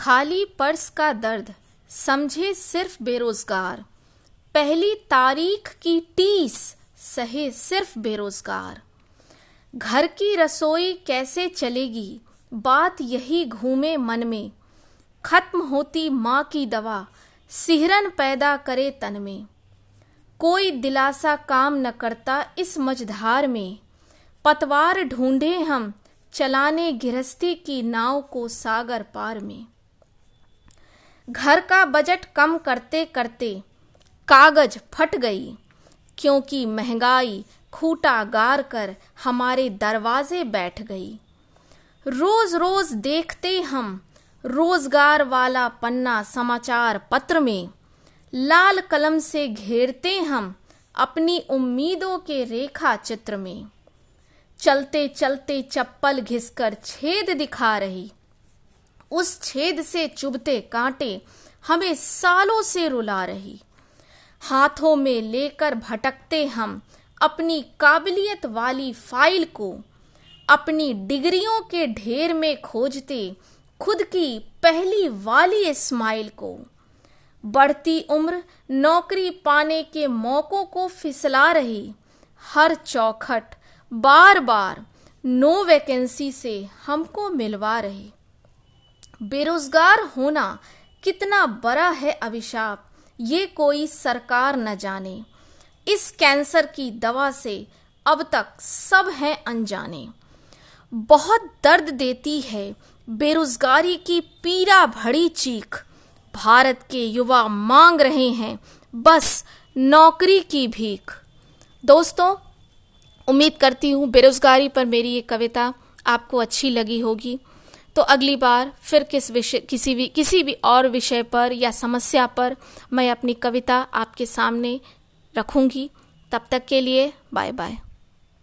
खाली पर्स का दर्द, समझे सिर्फ़ बेरोजगार। पहली तारीख की टीस, सहे सिर्फ़ बेरोजगार। घर की रसोई कैसे चलेगी? बात यही घूमे मन में। खत्म होती माँ की दवा, सिहरन पैदा करे तन में। कोई दिलासा काम न करता इस मझधार में। पतवार ढूंढे हम चलाने गृहस्थी की नाव को सागर पार में। घर का बजट कम करते करते कागज़ फट गई, क्योंकि महँगाई खूटा गार कर हमारे दरवाजे बैठ गई। रोज रोज देखते हम रोज़गार वाला पन्ना समाचार पत्र में, लाल कलम से घेरते हम अपनी उम्मीदों के रेखा चित्र में। चलते चलते चप्पल घिसकर छेद दिखा रही उस छेद से चुभते कांटे हमें सालों से रुला रही। हाथों में लेकर भटकते हम अपनी काबिलियत वाली फ़ाइल को अपनी डिग्रियों के ढेर में खोजते खुद की पहली वाली स्माइल को। बढ़ती उम्र नौकरी पाने के मौकों को फिसला रही। हर चौखट बार बार नो वैकेंसी से हमको मिलवा रही। बेरोजगार होना कितना बड़ा है अभिशाप। ये कोई सरकार न जाने। इस कैंसर की दवा से अब तक सब हैं अनजाने। बहुत दर्द देती है बेरोजगारी की पीड़ा भरी चीख। भारत के युवा मांग रहे हैं बस नौकरी की भीख। दोस्तों, उम्मीद करती हूँ बेरोजगारी पर मेरी ये कविता आपको अच्छी लगी होगी। तो अगली बार फिर किस विषय, किसी भी किसी भी और विषय पर या समस्या पर मैं अपनी कविता आपके सामने रखूँगी। तब तक के लिए बाय बाय